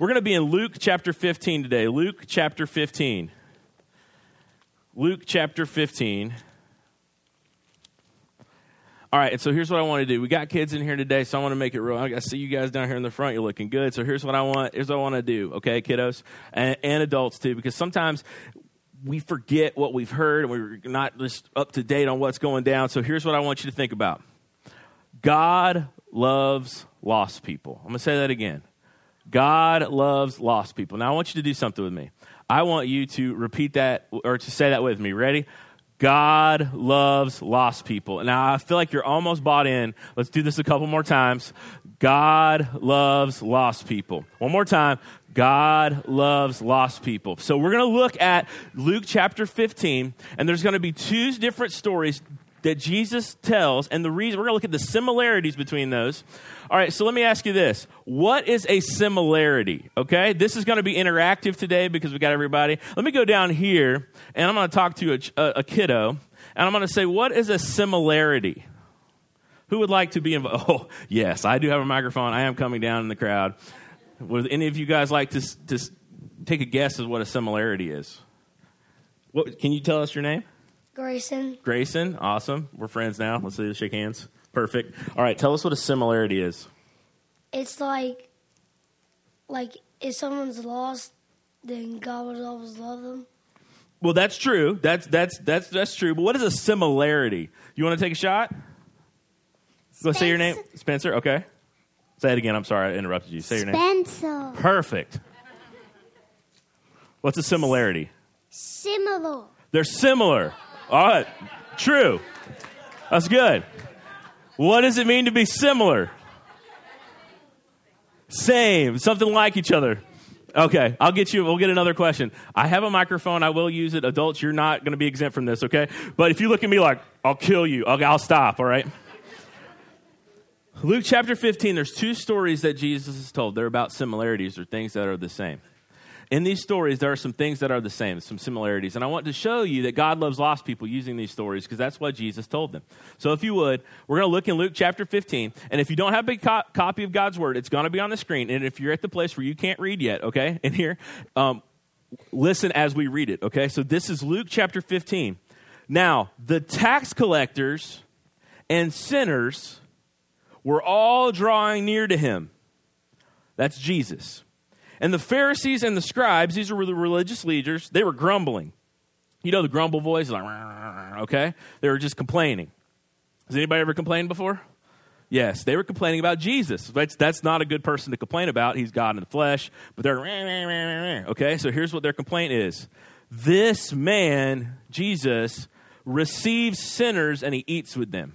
We're going to be in Luke chapter 15 today. Luke chapter 15. Luke chapter 15. All right, and so here's what I want to do. We got kids in here today, so I want to make it real. I see you guys down here in the front. You're looking good. So here's what I want. Here's what I want to do. Okay, kiddos and, and adults too, because sometimes we forget what we've heard and we're not just up to date on what's going down. So here's what I want you to think about. God loves lost people. I'm going to say that again. God loves lost people. Now I want you to do something with me. I want you to repeat that or to say that with me. Ready? God loves lost people. Now, I feel like you're almost bought in. Let's do this a couple more times. God loves lost people. One more time. God loves lost people. So, we're going to look at Luke chapter 15, and there's going to be two different stories that Jesus tells, and the reason we're going to look at the similarities between those. All right, so let me ask you this. What is a similarity? Okay, this is going to be interactive today because we got everybody. Let me go down here, and I'm going to talk to a, a, a kiddo, and I'm going to say, What is a similarity? Who would like to be involved? Oh, yes, I do have a microphone. I am coming down in the crowd. Would any of you guys like to, to take a guess as what a similarity is? What, can you tell us your name? Grayson. Grayson, awesome. We're friends now. Let's see, shake hands. Perfect. All right, tell us what a similarity is. It's like, like if someone's lost, then God will always love them. Well, that's true. That's that's that's that's true. But what is a similarity? You want to take a shot? Go say your name, Spencer. Okay. Say it again. I'm sorry I interrupted you. Say your name. Spencer. Perfect. What's a similarity? Similar. They're similar. All right. True. That's good. What does it mean to be similar? Same. Something like each other. Okay, I'll get you. We'll get another question. I have a microphone. I will use it. Adults, you're not going to be exempt from this, okay? But if you look at me like, I'll kill you, okay, I'll stop, all right? Luke chapter 15, there's two stories that Jesus has told. They're about similarities or things that are the same in these stories, there are some things that are the same, some similarities. And I want to show you that God loves lost people using these stories because that's what Jesus told them. So if you would, we're going to look in Luke chapter 15. And if you don't have a co- copy of God's word, it's going to be on the screen. And if you're at the place where you can't read yet, okay, in here, um, listen as we read it, okay? So this is Luke chapter 15. Now, the tax collectors and sinners were all drawing near to him. That's Jesus. And the Pharisees and the scribes, these were the religious leaders, they were grumbling. You know the grumble voice, like, okay? They were just complaining. Has anybody ever complained before? Yes, they were complaining about Jesus. That's, that's not a good person to complain about. He's God in the flesh. But they're, okay? So here's what their complaint is This man, Jesus, receives sinners and he eats with them.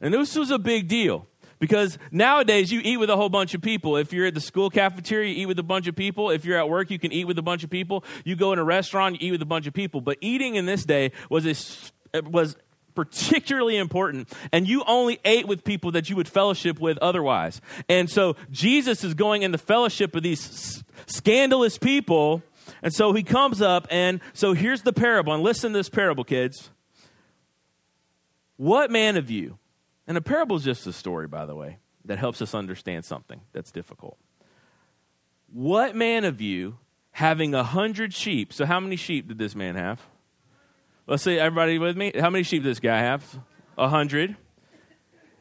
And this was a big deal. Because nowadays you eat with a whole bunch of people. If you're at the school cafeteria, you eat with a bunch of people. If you're at work, you can eat with a bunch of people. You go in a restaurant, you eat with a bunch of people. But eating in this day was a, was particularly important and you only ate with people that you would fellowship with otherwise. And so Jesus is going in the fellowship of these scandalous people. And so he comes up and so here's the parable. And listen to this parable, kids. What man of you and a parable is just a story, by the way, that helps us understand something that's difficult. What man of you, having a hundred sheep, so how many sheep did this man have? Let's see, everybody with me? How many sheep does this guy have? A hundred.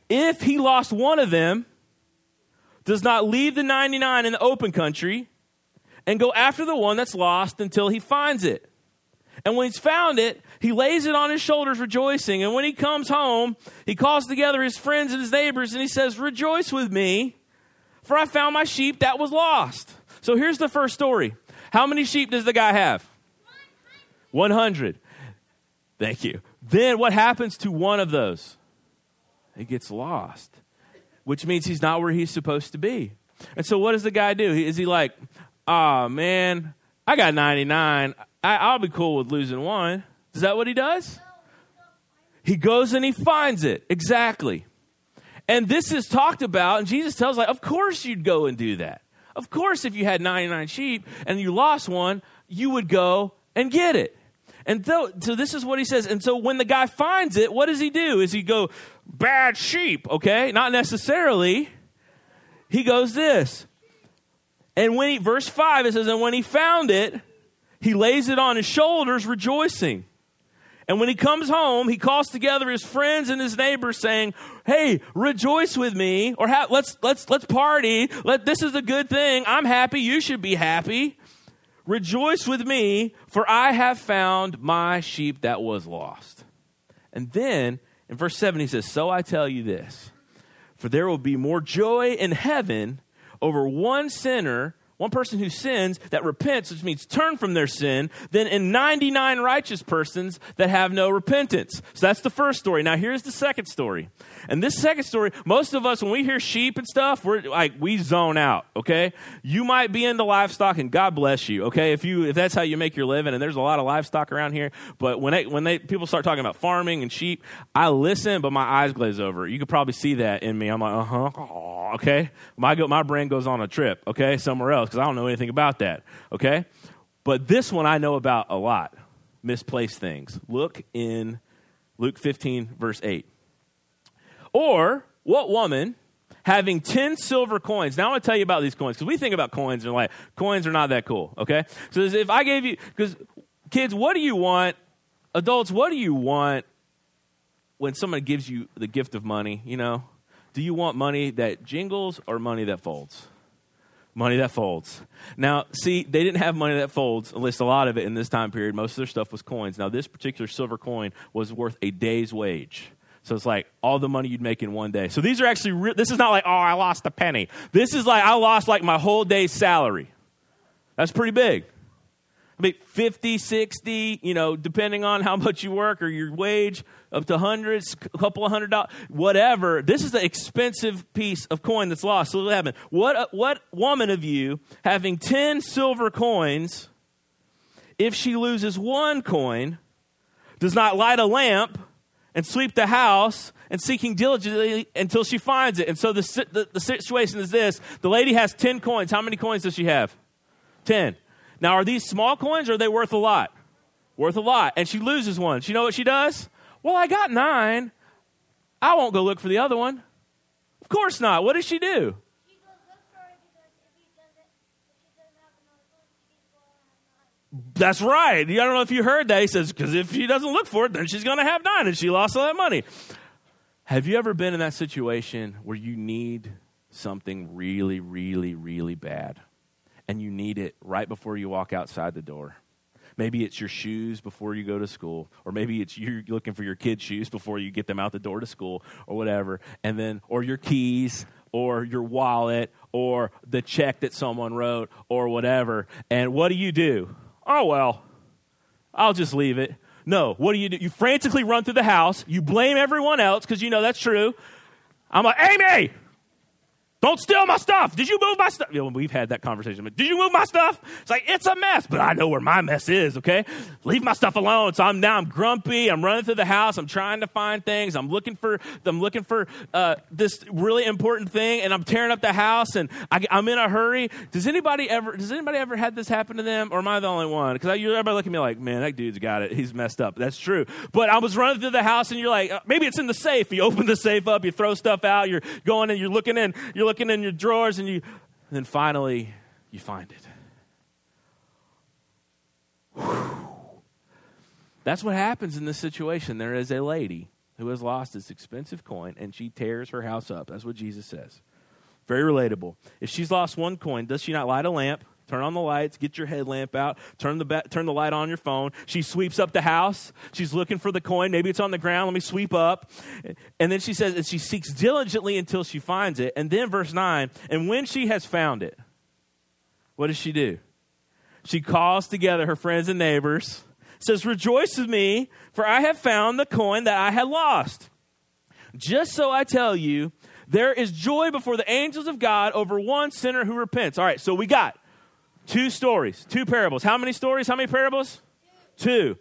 If he lost one of them, does not leave the 99 in the open country and go after the one that's lost until he finds it. And when he's found it, he lays it on his shoulders, rejoicing. And when he comes home, he calls together his friends and his neighbors and he says, Rejoice with me, for I found my sheep that was lost. So here's the first story. How many sheep does the guy have? 100. Thank you. Then what happens to one of those? He gets lost, which means he's not where he's supposed to be. And so what does the guy do? Is he like, oh man, I got 99. I, will be cool with losing one. Is that what he does? He goes and he finds it. Exactly. And this is talked about, and Jesus tells, like, of course you'd go and do that. Of course, if you had 99 sheep and you lost one, you would go and get it. And so, so this is what he says. And so when the guy finds it, what does he do? Is he go, bad sheep, okay? Not necessarily. He goes this And when he, verse 5, it says, And when he found it, he lays it on his shoulders, rejoicing. And when he comes home, he calls together his friends and his neighbors, saying, "Hey, rejoice with me, or ha- let's let's let's party. Let this is a good thing. I'm happy. You should be happy. Rejoice with me, for I have found my sheep that was lost." And then in verse seven, he says, "So I tell you this, for there will be more joy in heaven over one sinner." One person who sins that repents, which means turn from their sin, than in 99 righteous persons that have no repentance. So that's the first story. Now here's the second story. And this second story, most of us, when we hear sheep and stuff, we're like, we zone out, okay? You might be into livestock and God bless you, okay? If you, if that's how you make your living, and there's a lot of livestock around here, but when they, when they, people start talking about farming and sheep, I listen, but my eyes glaze over. You could probably see that in me. I'm like, uh huh, okay? My, go, my brain goes on a trip, okay, somewhere else, because I don't know anything about that, okay? But this one I know about a lot misplaced things. Look in Luke 15, verse 8. Or what woman having 10 silver coins. Now I want to tell you about these coins because we think about coins and like coins are not that cool, okay? So if I gave you because kids, what do you want? Adults, what do you want when someone gives you the gift of money, you know? Do you want money that jingles or money that folds? Money that folds. Now, see, they didn't have money that folds, at least a lot of it in this time period. Most of their stuff was coins. Now, this particular silver coin was worth a day's wage. So it's like all the money you'd make in one day. So these are actually, re- this is not like, oh, I lost a penny. This is like, I lost like my whole day's salary. That's pretty big. I mean, 50, 60, you know, depending on how much you work or your wage, up to hundreds, a couple of hundred dollars, whatever. This is an expensive piece of coin that's lost. So what happened? What, uh, what woman of you having 10 silver coins, if she loses one coin, does not light a lamp and sweep the house and seeking diligently until she finds it. And so the, the, the, situation is this the lady has 10 coins. How many coins does she have? 10. Now, are these small coins or are they worth a lot? Worth a lot. And she loses one. She know what she does? Well, I got nine. I won't go look for the other one. Of course not. What does she do? That's right. I don't know if you heard that. He says, because if she doesn't look for it, then she's going to have nine and she lost all that money. Have you ever been in that situation where you need something really, really, really bad and you need it right before you walk outside the door? Maybe it's your shoes before you go to school, or maybe it's you looking for your kids' shoes before you get them out the door to school, or whatever. And then, or your keys, or your wallet, or the check that someone wrote, or whatever. And what do you do? oh, well, I'll just leave it. No, what do you do? You frantically run through the house. You blame everyone else because you know that's true. I'm like, Amy, don't steal my stuff. Did you move my stuff? You know, we've had that conversation. But did you move my stuff? It's like it's a mess, but I know where my mess is. Okay, leave my stuff alone. So I'm now I'm grumpy. I'm running through the house. I'm trying to find things. I'm looking for I'm looking for uh, this really important thing, and I'm tearing up the house. And I, am in a hurry. Does anybody ever Does anybody ever had this happen to them, or am I the only one? Because everybody look at me like, man, that dude's got it. He's messed up. That's true. But I was running through the house, and you're like, uh, maybe it's in the safe. You open the safe up. You throw stuff out. You're going and you're looking in. You're looking in your drawers and you and then finally you find it. That's what happens in this situation. There is a lady who has lost this expensive coin and she tears her house up. That's what Jesus says. Very relatable. If she's lost one coin, does she not light a lamp, Turn on the lights, get your headlamp out, turn the, ba- turn the light on your phone. She sweeps up the house. She's looking for the coin. Maybe it's on the ground. Let me sweep up. And then she says, and she seeks diligently until she finds it. And then verse 9, and when she has found it, what does she do? She calls together her friends and neighbors, says, Rejoice with me, for I have found the coin that I had lost. Just so I tell you, there is joy before the angels of God over one sinner who repents. All right, so we got Two stories, two parables. How many stories? How many parables? Two.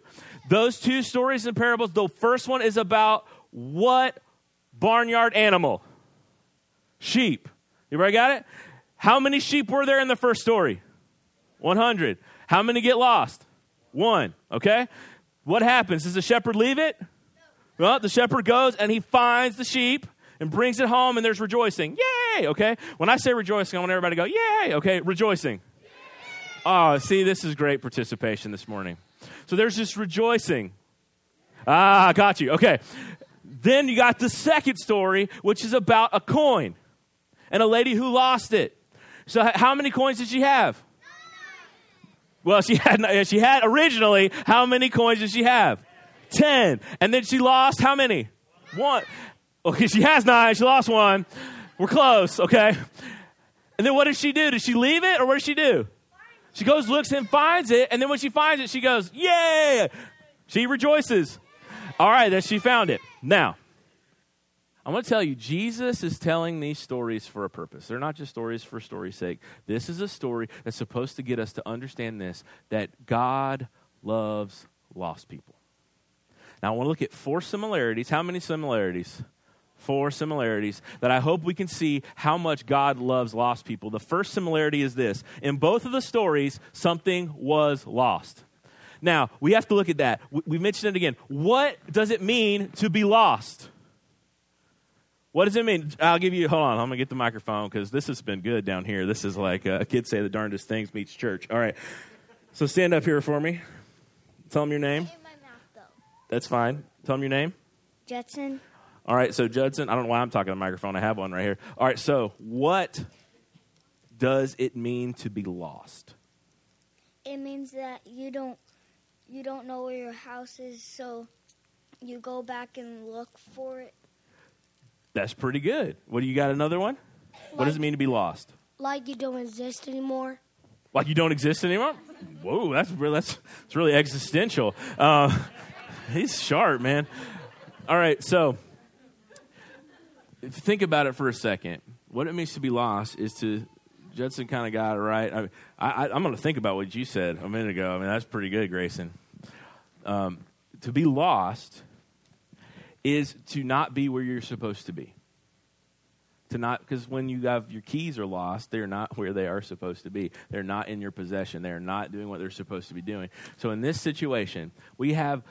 Those two stories and parables, the first one is about what barnyard animal? Sheep. You already got it? How many sheep were there in the first story? 100. How many get lost? One. Okay? What happens? Does the shepherd leave it? Well, the shepherd goes and he finds the sheep and brings it home, and there's rejoicing. Yay! Okay? When I say rejoicing, I want everybody to go, Yay! Okay, rejoicing. Oh, see, this is great participation this morning. So there's this rejoicing. Ah, got you. Okay. Then you got the second story, which is about a coin and a lady who lost it. So, how many coins did she have? Well, she had she had originally. How many coins did she have? Ten, and then she lost how many? One. Okay, she has nine. She lost one. We're close. Okay, and then what did she do? Did she leave it, or what did she do? She goes, looks, and finds it, and then when she finds it, she goes, "Yay!" She rejoices. All right, that she found it. Now, I want to tell you, Jesus is telling these stories for a purpose. They're not just stories for story's sake. This is a story that's supposed to get us to understand this that God loves lost people. Now, I want to look at four similarities. How many similarities? Four similarities that I hope we can see how much God loves lost people. The first similarity is this in both of the stories, something was lost. Now, we have to look at that. We, we mentioned it again. What does it mean to be lost? What does it mean? I'll give you, hold on, I'm going to get the microphone because this has been good down here. This is like uh, kids say the darndest things meets church. All right. So stand up here for me. Tell them your name. Mouth. That's fine. Tell them your name. Jetson. All right. So, Judson, I don't know why I'm talking on the microphone. I have one right here. All right. So, what does it mean to be lost? It means that you don't you don't know where your house is, so you go back and look for it. That's pretty good. What do you got? Another one? What does it mean to be lost? Like you don't exist anymore. Like you don't exist anymore? Whoa, that's really, that's, that's really existential. Uh, he's sharp, man. All right, so think about it for a second. What it means to be lost is to Judson kind of got it right. I, I, I'm going to think about what you said a minute ago. I mean, that's pretty good, Grayson. Um, to be lost is to not be where you're supposed to be. To not, because when you have your keys are lost, they're not where they are supposed to be. They're not in your possession. They're not doing what they're supposed to be doing. So in this situation, we have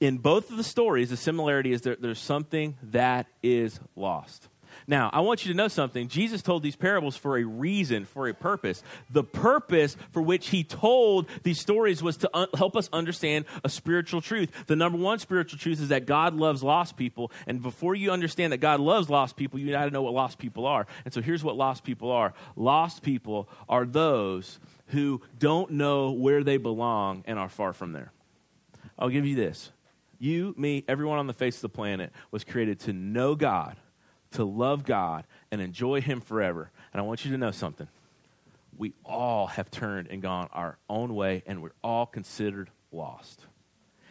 in both of the stories, the similarity is that there's something that is lost. Now, I want you to know something. Jesus told these parables for a reason, for a purpose. The purpose for which he told these stories was to un- help us understand a spiritual truth. The number one spiritual truth is that God loves lost people. And before you understand that God loves lost people, you got to know what lost people are. And so here's what lost people are lost people are those who don't know where they belong and are far from there. I'll give you this. You, me, everyone on the face of the planet was created to know God to love God and enjoy Him forever. And I want you to know something. We all have turned and gone our own way, and we're all considered lost.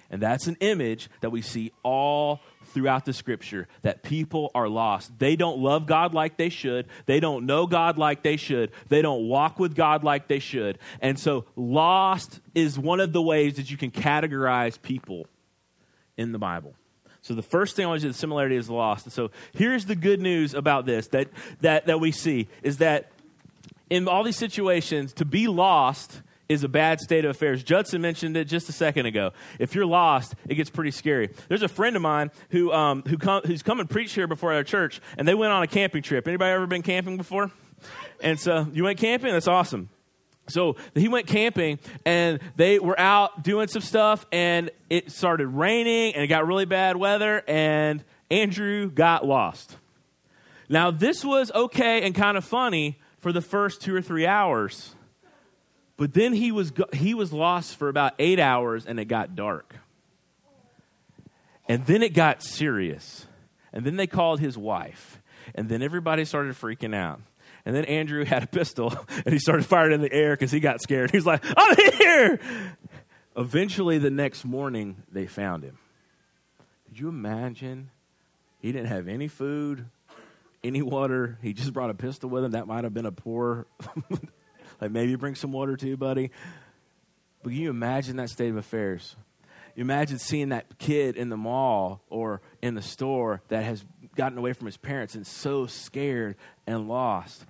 And that's an image that we see all throughout the scripture that people are lost. They don't love God like they should. They don't know God like they should. They don't walk with God like they should. And so, lost is one of the ways that you can categorize people in the Bible. So the first thing I want to the similarity is lost. And so here's the good news about this that, that, that we see is that in all these situations, to be lost is a bad state of affairs. Judson mentioned it just a second ago. If you're lost, it gets pretty scary. There's a friend of mine who, um, who come, who's come and preached here before our church, and they went on a camping trip. Anybody ever been camping before? And so you went camping? That's awesome. So he went camping and they were out doing some stuff and it started raining and it got really bad weather and Andrew got lost. Now, this was okay and kind of funny for the first two or three hours, but then he was, he was lost for about eight hours and it got dark. And then it got serious. And then they called his wife. And then everybody started freaking out. And then Andrew had a pistol and he started firing in the air because he got scared. He was like, I'm here. Eventually, the next morning, they found him. Could you imagine? He didn't have any food, any water. He just brought a pistol with him. That might have been a poor, like maybe bring some water too, buddy. But can you imagine that state of affairs? Imagine seeing that kid in the mall or in the store that has gotten away from his parents and so scared and lost.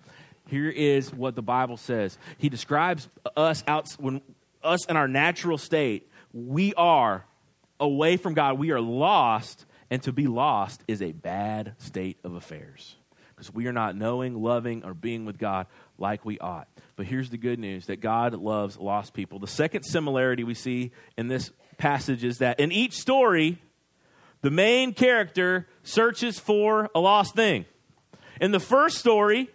Here is what the Bible says. He describes us out when us in our natural state, we are away from God. We are lost And to be lost is a bad state of affairs because we are not knowing, loving, or being with God like we ought. But here's the good news that God loves lost people. The second similarity we see in this passage is that in each story, the main character searches for a lost thing. In the first story,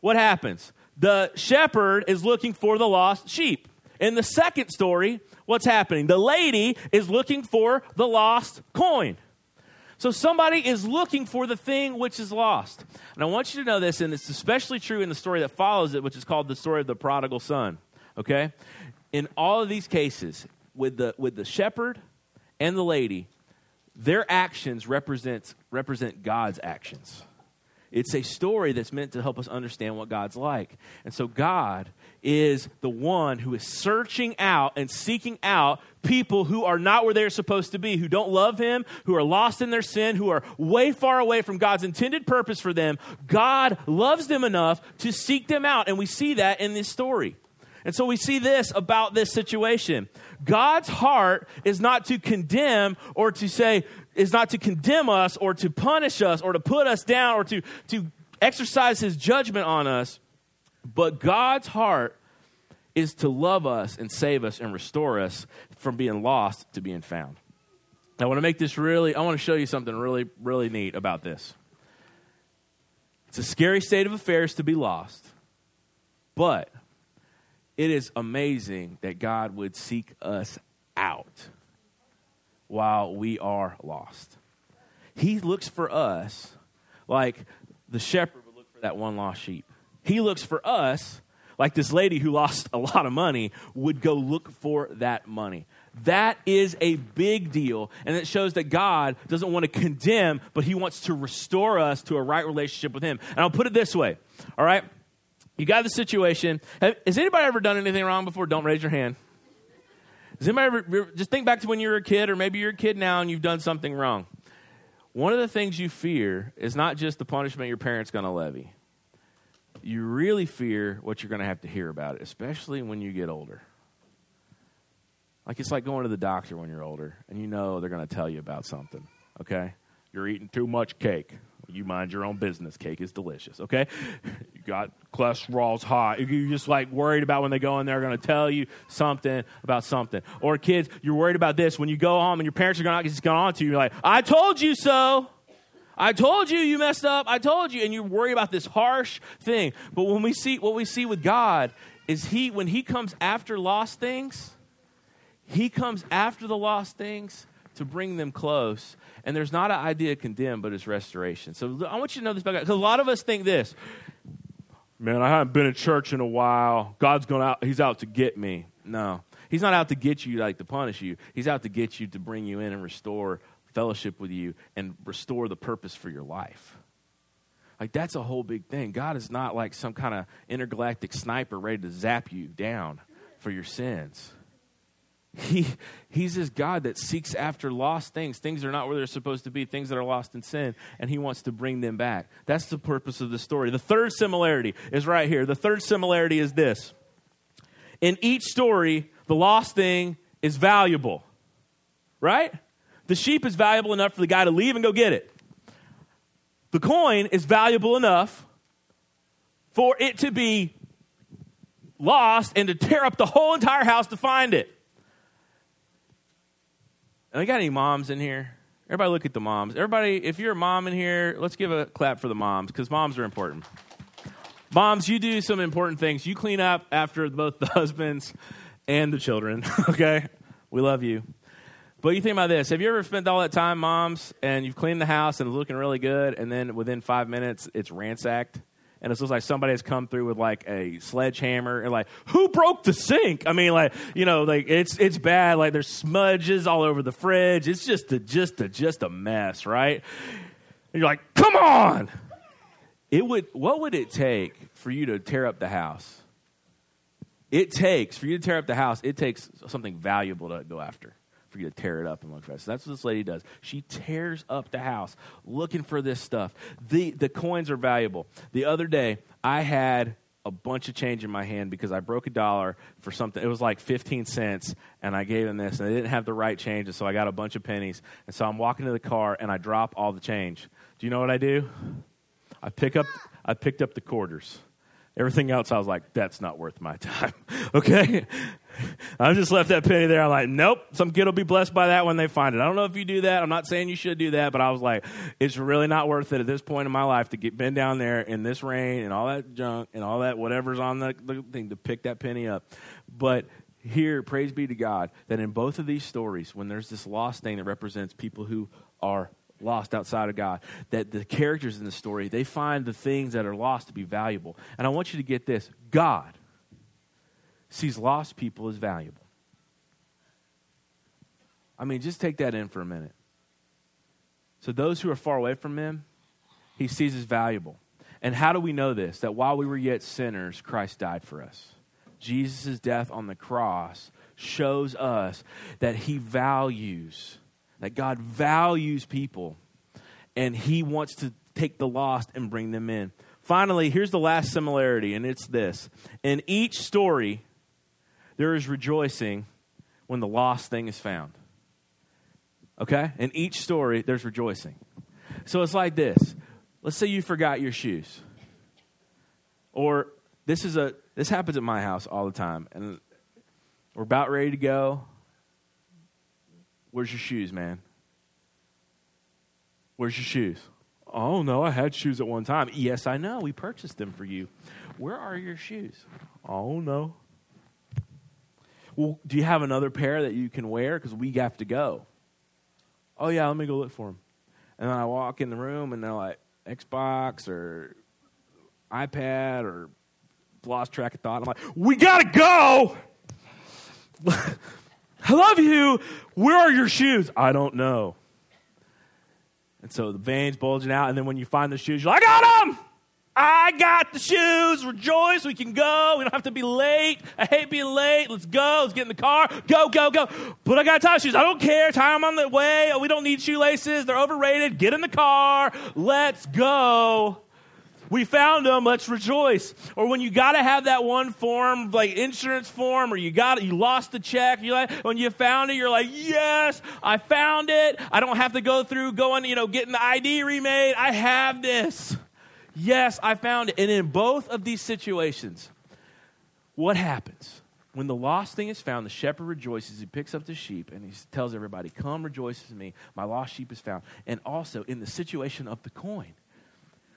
what happens? The shepherd is looking for the lost sheep. In the second story, what's happening? The lady is looking for the lost coin. So somebody is looking for the thing which is lost. And I want you to know this, and it's especially true in the story that follows it, which is called the story of the prodigal son. Okay? In all of these cases, with the, with the shepherd and the lady, their actions represent, represent God's actions. It's a story that's meant to help us understand what God's like. And so God is the one who is searching out and seeking out people who are not where they're supposed to be, who don't love Him, who are lost in their sin, who are way far away from God's intended purpose for them. God loves them enough to seek them out. And we see that in this story. And so we see this about this situation. God's heart is not to condemn or to say, is not to condemn us or to punish us or to put us down or to, to exercise his judgment on us. But God's heart is to love us and save us and restore us from being lost to being found. I want to make this really, I want to show you something really, really neat about this. It's a scary state of affairs to be lost, but it is amazing that God would seek us out while we are lost. He looks for us like the shepherd would look for that one lost sheep. He looks for us like this lady who lost a lot of money would go look for that money. That is a big deal. And it shows that God doesn't want to condemn, but He wants to restore us to a right relationship with Him. And I'll put it this way all right? You got the situation. Has anybody ever done anything wrong before? Don't raise your hand. Has anybody ever, just think back to when you were a kid, or maybe you're a kid now and you've done something wrong. One of the things you fear is not just the punishment your parents going to levy. You really fear what you're going to have to hear about it, especially when you get older. Like it's like going to the doctor when you're older and you know they're going to tell you about something, okay? You're eating too much cake. You mind your own business. Cake is delicious, okay? You got cholesterol's high. You're just like worried about when they go in there, going to tell you something about something. Or kids, you're worried about this. When you go home and your parents are going to going on to you, you're like, I told you so. I told you you messed up. I told you. And you worry about this harsh thing. But when we see what we see with God is he when he comes after lost things, he comes after the lost things to bring them close. And there's not an idea of condemn, but it's restoration. So I want you to know this about God. Because a lot of us think this man, I haven't been in church in a while. God's going out, he's out to get me. No. He's not out to get you like to punish you. He's out to get you to bring you in and restore fellowship with you and restore the purpose for your life. Like that's a whole big thing. God is not like some kind of intergalactic sniper ready to zap you down for your sins. He, he's this God that seeks after lost things, things that are not where they're supposed to be, things that are lost in sin, and he wants to bring them back. That's the purpose of the story. The third similarity is right here. The third similarity is this in each story, the lost thing is valuable, right? The sheep is valuable enough for the guy to leave and go get it. The coin is valuable enough for it to be lost and to tear up the whole entire house to find it. And we got any moms in here? Everybody look at the moms. Everybody, if you're a mom in here, let's give a clap for the moms because moms are important. Moms, you do some important things. You clean up after both the husbands and the children, okay? We love you. But you think about this. Have you ever spent all that time, moms, and you've cleaned the house and it's looking really good, and then within five minutes, it's ransacked? And it looks like somebody has come through with like a sledgehammer and like who broke the sink? I mean like you know like it's it's bad. Like there's smudges all over the fridge. It's just a just a just a mess right? And you're like come on! It would what would it take for you to tear up the house? It takes for you to tear up the house it takes something valuable to go after for you to tear it up and look for it. So that's what this lady does. She tears up the house looking for this stuff. The, the coins are valuable. The other day, I had a bunch of change in my hand because I broke a dollar for something. It was like 15 cents, and I gave him this, and I didn't have the right change, and so I got a bunch of pennies. And so I'm walking to the car, and I drop all the change. Do you know what I do? I pick up, I picked up the quarters. Everything else, I was like, that's not worth my time. okay? I just left that penny there. I'm like, nope, some kid will be blessed by that when they find it. I don't know if you do that. I'm not saying you should do that, but I was like, it's really not worth it at this point in my life to get been down there in this rain and all that junk and all that whatever's on the, the thing to pick that penny up. But here, praise be to God, that in both of these stories, when there's this lost thing that represents people who are lost outside of God. That the characters in the story, they find the things that are lost to be valuable. And I want you to get this God sees lost people as valuable. I mean, just take that in for a minute. So, those who are far away from Him, He sees as valuable. And how do we know this? That while we were yet sinners, Christ died for us. Jesus' death on the cross shows us that He values that God values people and he wants to take the lost and bring them in. Finally, here's the last similarity, and it's this. In each story, there is rejoicing when the lost thing is found. Okay? In each story, there's rejoicing. So it's like this. Let's say you forgot your shoes. Or this is a this happens at my house all the time. And we're about ready to go. Where's your shoes, man? Where's your shoes? Oh, no, I had shoes at one time. Yes, I know. We purchased them for you. Where are your shoes? Oh, no. Well, do you have another pair that you can wear? Because we have to go. Oh, yeah, let me go look for them. And then I walk in the room and they're like, Xbox or iPad or lost track of thought. I'm like, we got to go. I love you. Where are your shoes? I don't know. And so the veins bulging out, and then when you find the shoes, you're like, I got them! I got the shoes. Rejoice. We can go. We don't have to be late. I hate being late. Let's go. Let's get in the car. Go, go, go. But I got tie shoes. I don't care. Tie them on the way. Oh, we don't need shoelaces. They're overrated. Get in the car. Let's go. We found them. Let's rejoice. Or when you got to have that one form, like insurance form, or you got it, you lost the check. You like when you found it, you're like, yes, I found it. I don't have to go through going, you know, getting the ID remade. I have this. Yes, I found it. And in both of these situations, what happens? When the lost thing is found, the shepherd rejoices. He picks up the sheep and he tells everybody, Come rejoice with me. My lost sheep is found. And also in the situation of the coin,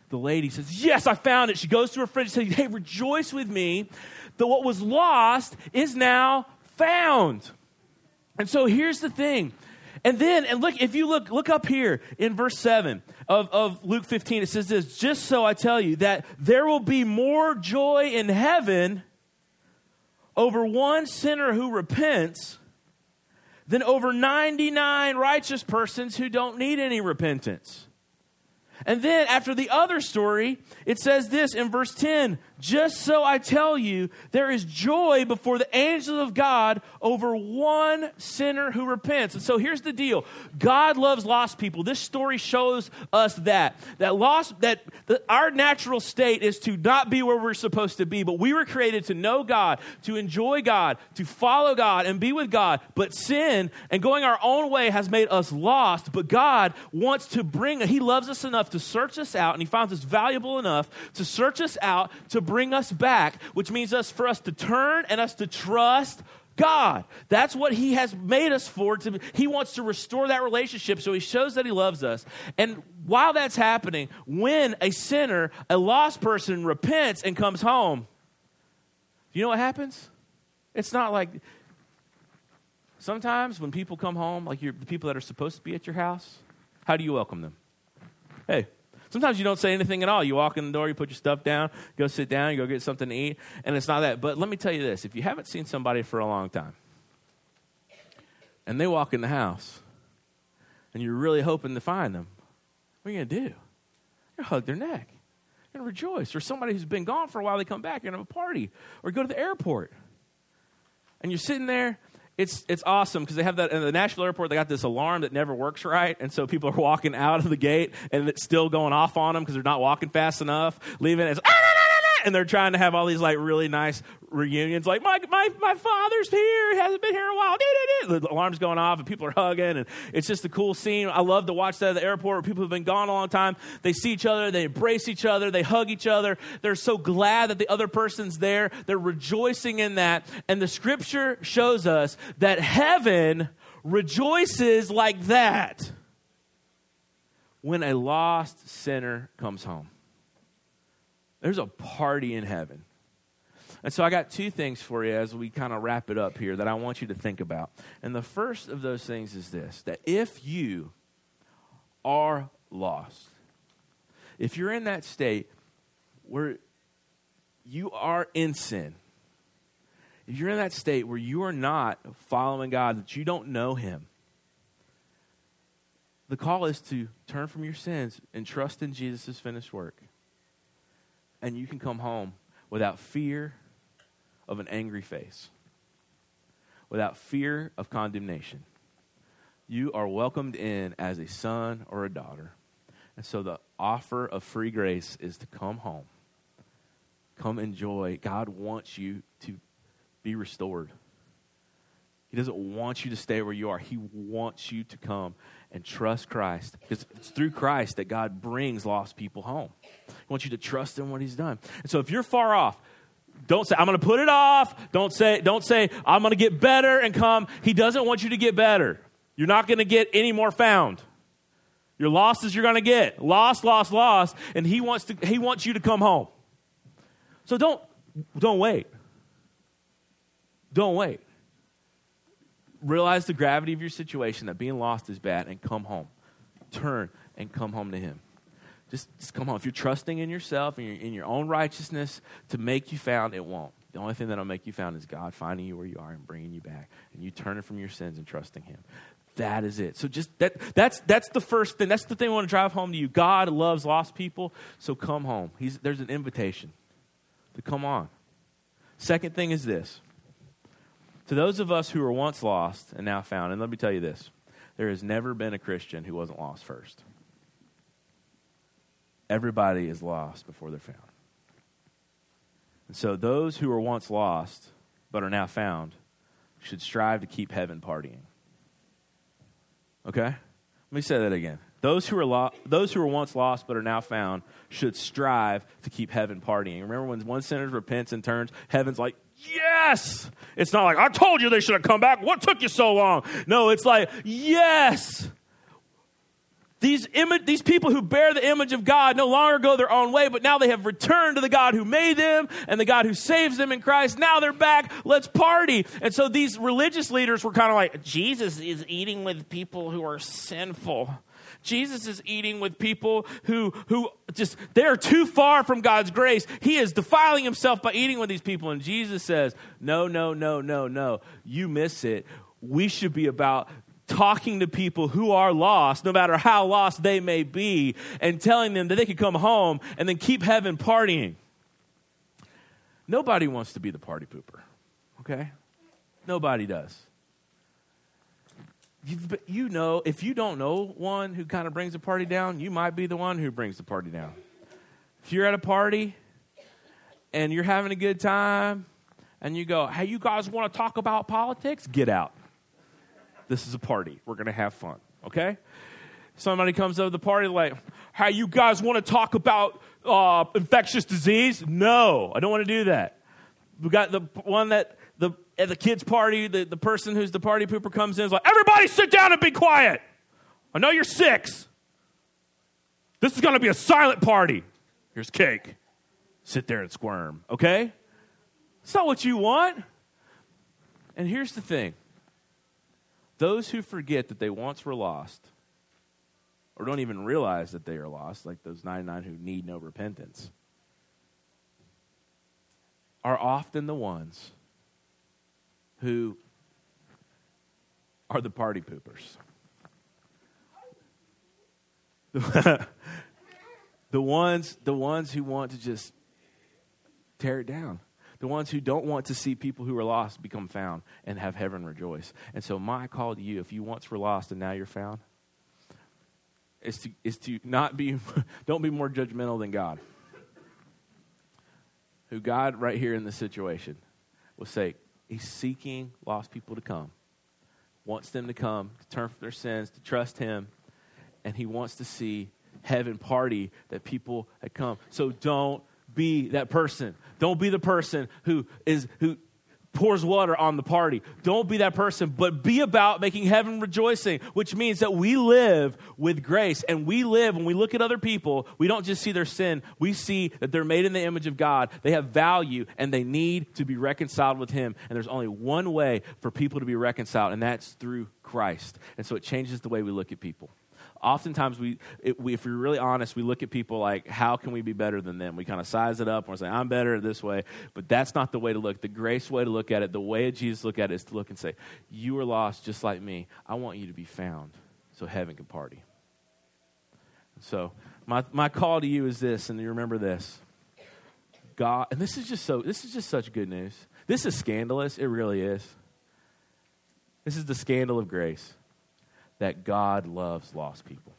the lady says, Yes, I found it. She goes to her friend and says, Hey, rejoice with me that what was lost is now found. And so here's the thing. And then, and look, if you look, look up here in verse 7 of, of Luke 15, it says this just so I tell you that there will be more joy in heaven over one sinner who repents than over 99 righteous persons who don't need any repentance. And then after the other story, it says this in verse 10 Just so I tell you, there is joy before the angels of God over one sinner who repents. And so here's the deal God loves lost people. This story shows us that. That lost, that the, our natural state is to not be where we're supposed to be, but we were created to know God, to enjoy God, to follow God, and be with God. But sin and going our own way has made us lost. But God wants to bring, He loves us enough to search us out, and He finds us valuable enough to search us out to bring us back, which means us for us to turn and us to trust God. That's what He has made us for. To, he wants to restore that relationship, so He shows that He loves us. And while that's happening, when a sinner, a lost person, repents and comes home, you know what happens? It's not like sometimes when people come home, like the people that are supposed to be at your house, how do you welcome them? Hey, Sometimes you don't say anything at all. You walk in the door, you put your stuff down, go sit down, you go get something to eat, and it's not that. But let me tell you this if you haven't seen somebody for a long time, and they walk in the house, and you're really hoping to find them, what are you going to do? You're going to hug their neck. You're going to rejoice. Or somebody who's been gone for a while, they come back, you're going to have a party. Or go to the airport. And you're sitting there, it's it's awesome because they have that in the Nashville airport. They got this alarm that never works right, and so people are walking out of the gate and it's still going off on them because they're not walking fast enough. Leaving it's ah, and they're trying to have all these like really nice reunions. Like my my my father's here, he hasn't been here in a while. The alarm's going off, and people are hugging, and it's just a cool scene. I love to watch that at the airport where people have been gone a long time. They see each other, they embrace each other, they hug each other. They're so glad that the other person's there. They're rejoicing in that, and the scripture shows us that heaven rejoices like that when a lost sinner comes home. There's a party in heaven. And so I got two things for you as we kind of wrap it up here that I want you to think about. And the first of those things is this that if you are lost, if you're in that state where you are in sin, if you're in that state where you are not following God, that you don't know Him, the call is to turn from your sins and trust in Jesus' finished work. And you can come home without fear of an angry face, without fear of condemnation. You are welcomed in as a son or a daughter. And so the offer of free grace is to come home. Come enjoy. God wants you to be restored. He doesn't want you to stay where you are. He wants you to come and trust Christ. Because it's through Christ that God brings lost people home. He wants you to trust in what He's done. And so if you're far off, don't say, I'm going to put it off. Don't say, don't say, I'm going to get better and come. He doesn't want you to get better. You're not going to get any more found. Your losses you're going to get. Lost, lost, lost. And he wants, to, he wants you to come home. So don't, don't wait. Don't wait. Realize the gravity of your situation, that being lost is bad, and come home. Turn and come home to him. Just, just come on. If you're trusting in yourself and in your own righteousness to make you found, it won't. The only thing that'll make you found is God finding you where you are and bringing you back, and you turning from your sins and trusting Him. That is it. So just that that's that's the first thing. That's the thing I want to drive home to you. God loves lost people, so come home. He's, there's an invitation to come on. Second thing is this. To those of us who were once lost and now found, and let me tell you this there has never been a Christian who wasn't lost first. Everybody is lost before they're found. And so those who were once lost but are now found should strive to keep heaven partying. Okay? Let me say that again. Those who, are lo- those who were once lost but are now found should strive to keep heaven partying. Remember when one sinner repents and turns, heaven's like, yes! It's not like, I told you they should have come back. What took you so long? No, it's like, yes! These, Im- these people who bear the image of God no longer go their own way, but now they have returned to the God who made them and the God who saves them in Christ. Now they're back. Let's party. And so these religious leaders were kind of like, Jesus is eating with people who are sinful. Jesus is eating with people who, who just, they're too far from God's grace. He is defiling himself by eating with these people. And Jesus says, No, no, no, no, no. You miss it. We should be about talking to people who are lost, no matter how lost they may be, and telling them that they can come home and then keep heaven partying. Nobody wants to be the party pooper, okay? Nobody does. You've, you know, if you don't know one who kind of brings the party down, you might be the one who brings the party down. If you're at a party and you're having a good time and you go, hey, you guys want to talk about politics? Get out. This is a party. We're going to have fun, okay? Somebody comes over the party like, "How you guys want to talk about uh, infectious disease?" No, I don't want to do that. We got the one that the at the kids' party, the, the person who's the party pooper comes in is like, "Everybody, sit down and be quiet. I know you're six. This is going to be a silent party. Here's cake. Sit there and squirm, okay? It's not what you want. And here's the thing those who forget that they once were lost, or don't even realize that they are lost, like those 99 who need no repentance, are often the ones who are the party poopers. the ones the ones who want to just tear it down the ones who don't want to see people who are lost become found and have heaven rejoice. And so, my call to you, if you once were lost and now you're found, is to, is to not be, don't be more judgmental than God. who God, right here in this situation, will say, He's seeking lost people to come, wants them to come, to turn from their sins, to trust Him, and He wants to see heaven party that people had come. So don't be that person. Don't be the person who is who pours water on the party. Don't be that person, but be about making heaven rejoicing, which means that we live with grace and we live when we look at other people, we don't just see their sin, we see that they're made in the image of God. They have value and they need to be reconciled with him. And there's only one way for people to be reconciled, and that's through Christ. And so it changes the way we look at people oftentimes we, it, we, if we're really honest, we look at people like, how can we be better than them? We kind of size it up and we're saying, I'm better this way. But that's not the way to look. The grace way to look at it, the way Jesus look at it is to look and say, you are lost just like me. I want you to be found so heaven can party. So my, my call to you is this, and you remember this. God, and this is just so, this is just such good news. This is scandalous. It really is. This is the scandal of grace that God loves lost people.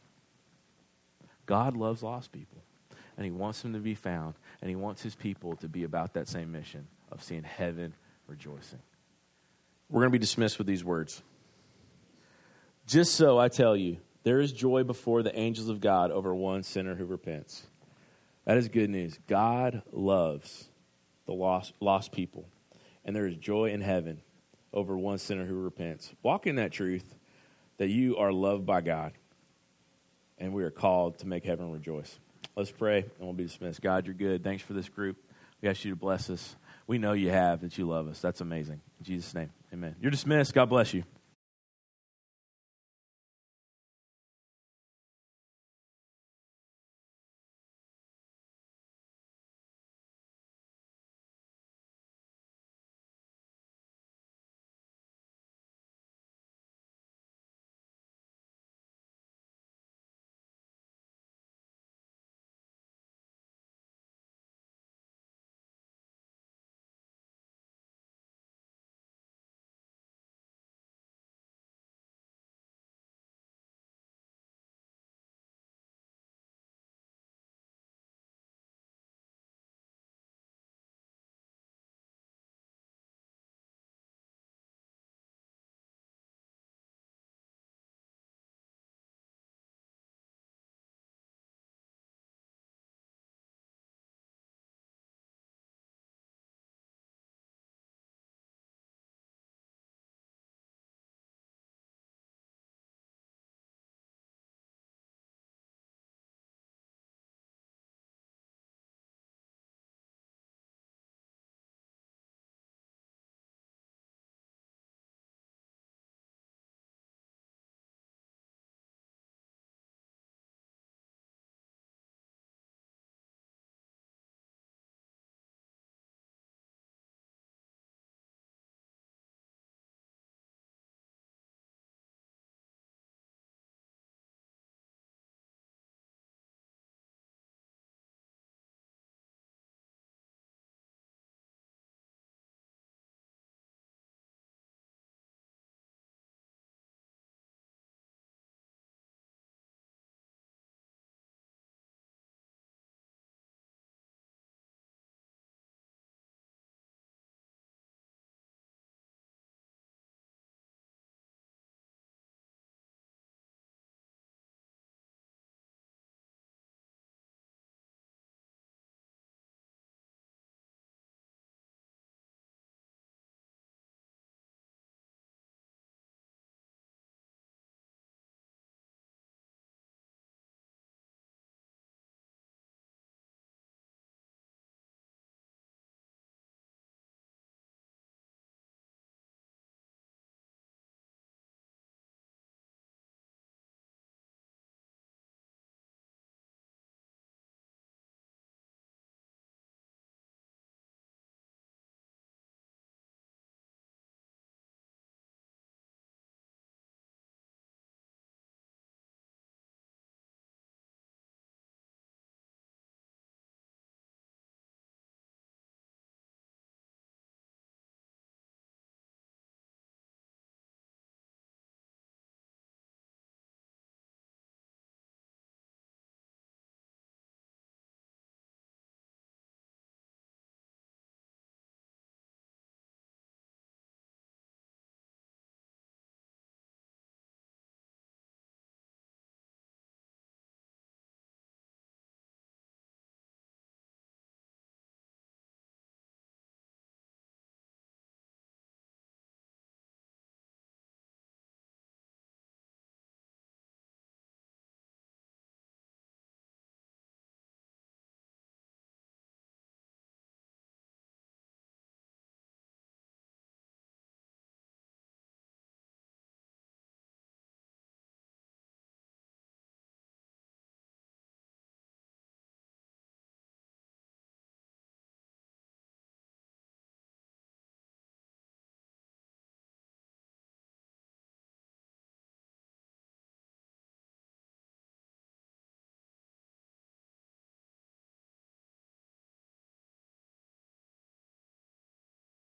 God loves lost people, and He wants them to be found, and He wants His people to be about that same mission of seeing heaven rejoicing. We're going to be dismissed with these words. Just so I tell you, there is joy before the angels of God over one sinner who repents. That is good news. God loves the lost, lost people, and there is joy in heaven over one sinner who repents. Walk in that truth that you are loved by God and we are called to make heaven rejoice. Let's pray and we'll be dismissed. God, you're good. Thanks for this group. We ask you to bless us. We know you have, that you love us. That's amazing. In Jesus' name, amen. You're dismissed. God bless you.